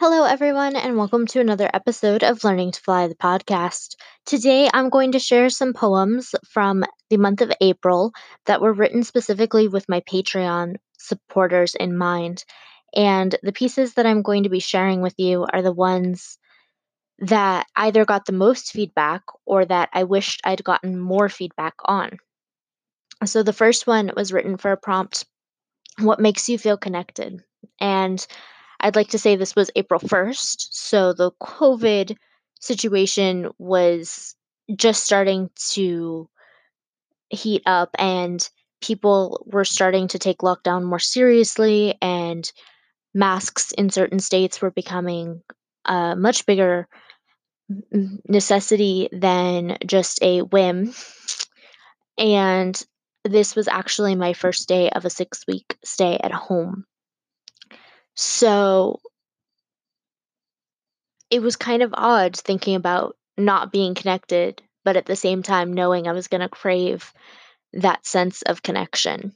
Hello, everyone, and welcome to another episode of Learning to Fly the podcast. Today, I'm going to share some poems from the month of April that were written specifically with my Patreon supporters in mind. And the pieces that I'm going to be sharing with you are the ones that either got the most feedback or that I wished I'd gotten more feedback on. So, the first one was written for a prompt What makes you feel connected? And I'd like to say this was April 1st. So the COVID situation was just starting to heat up and people were starting to take lockdown more seriously and masks in certain states were becoming a much bigger necessity than just a whim. And this was actually my first day of a six week stay at home. So it was kind of odd thinking about not being connected, but at the same time knowing I was going to crave that sense of connection.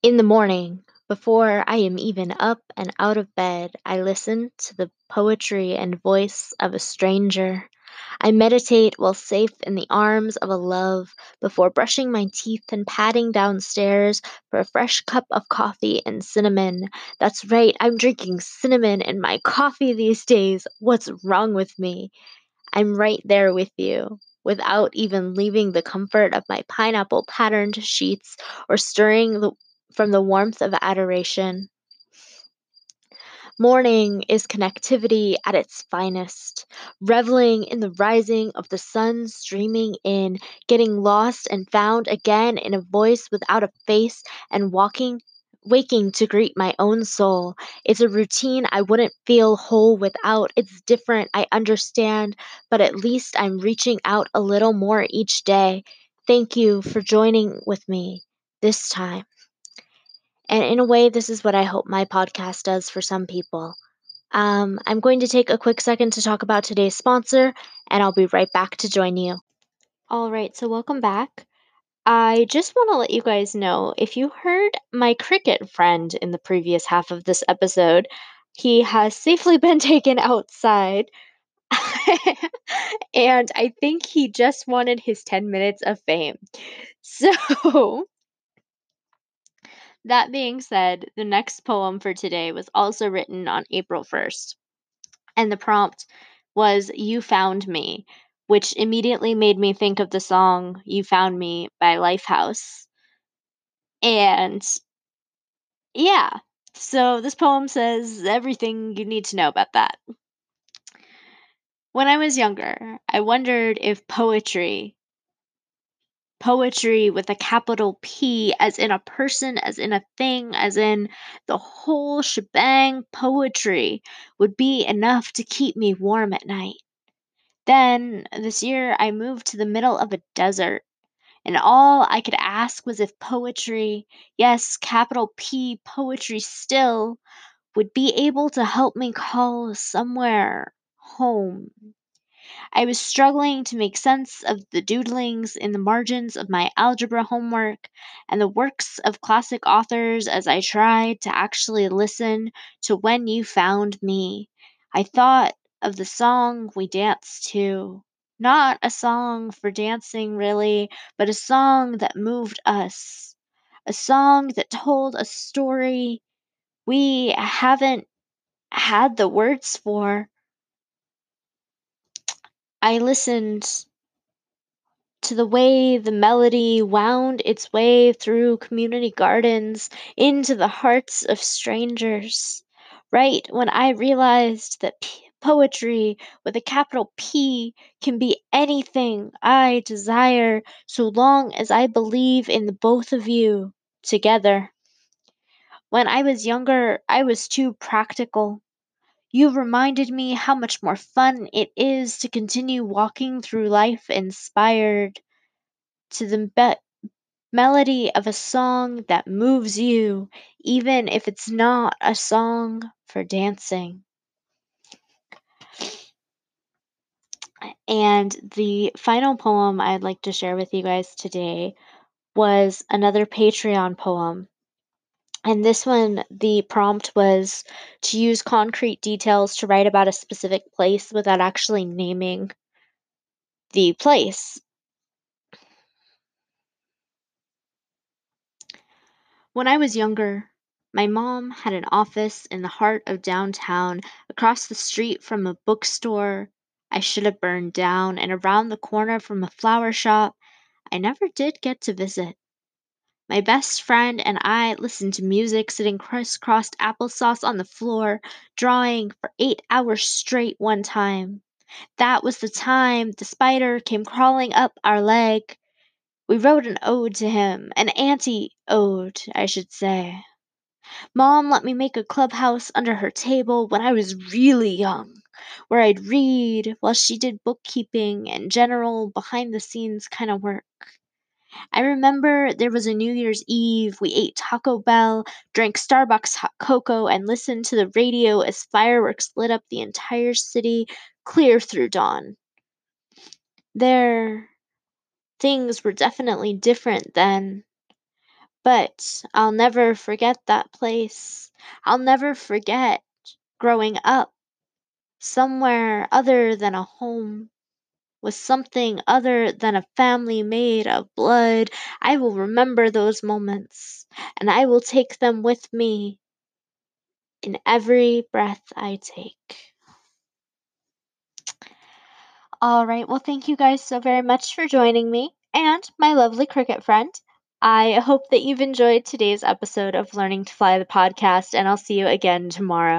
In the morning, before I am even up and out of bed, I listen to the poetry and voice of a stranger. I meditate while safe in the arms of a love before brushing my teeth and padding downstairs for a fresh cup of coffee and cinnamon. That's right, I'm drinking cinnamon in my coffee these days. What's wrong with me? I'm right there with you without even leaving the comfort of my pineapple patterned sheets or stirring the, from the warmth of adoration. Morning is connectivity at its finest, reveling in the rising of the sun streaming in, getting lost and found again in a voice without a face, and walking waking to greet my own soul. It's a routine I wouldn't feel whole without. It's different, I understand, but at least I'm reaching out a little more each day. Thank you for joining with me this time. And in a way, this is what I hope my podcast does for some people. Um, I'm going to take a quick second to talk about today's sponsor, and I'll be right back to join you. All right, so welcome back. I just want to let you guys know if you heard my cricket friend in the previous half of this episode, he has safely been taken outside. and I think he just wanted his 10 minutes of fame. So, that being said, the next poem for today was also written on April 1st. And the prompt was You Found Me, which immediately made me think of the song You Found Me by Lifehouse. And yeah, so this poem says everything you need to know about that. When I was younger, I wondered if poetry poetry with a capital P, as in a person, as in a thing, as in the whole shebang poetry, would be enough to keep me warm at night. Then, this year, I moved to the middle of a desert, and all I could ask was if poetry, yes, capital P poetry still, would be able to help me call somewhere home. I was struggling to make sense of the doodlings in the margins of my algebra homework and the works of classic authors as I tried to actually listen to When You Found Me. I thought of the song we danced to. Not a song for dancing, really, but a song that moved us. A song that told a story we haven't had the words for. I listened to the way the melody wound its way through community gardens into the hearts of strangers. Right when I realized that poetry with a capital P can be anything I desire so long as I believe in the both of you together. When I was younger, I was too practical. You reminded me how much more fun it is to continue walking through life inspired to the be- melody of a song that moves you, even if it's not a song for dancing. And the final poem I'd like to share with you guys today was another Patreon poem. And this one, the prompt was to use concrete details to write about a specific place without actually naming the place. When I was younger, my mom had an office in the heart of downtown, across the street from a bookstore I should have burned down, and around the corner from a flower shop I never did get to visit. My best friend and I listened to music sitting crisscrossed applesauce on the floor, drawing for eight hours straight one time. That was the time the spider came crawling up our leg. We wrote an ode to him, an anti ode, I should say. Mom let me make a clubhouse under her table when I was really young, where I'd read while she did bookkeeping and general behind the scenes kind of work. I remember there was a New Year's Eve, we ate Taco Bell, drank Starbucks hot cocoa, and listened to the radio as fireworks lit up the entire city clear through dawn. There, things were definitely different then. But I'll never forget that place. I'll never forget growing up somewhere other than a home, with something other than a family made of blood. I will remember those moments, and I will take them with me in every breath I take. All right, well, thank you guys so very much for joining me and my lovely cricket friend. I hope that you've enjoyed today's episode of Learning to Fly the podcast, and I'll see you again tomorrow.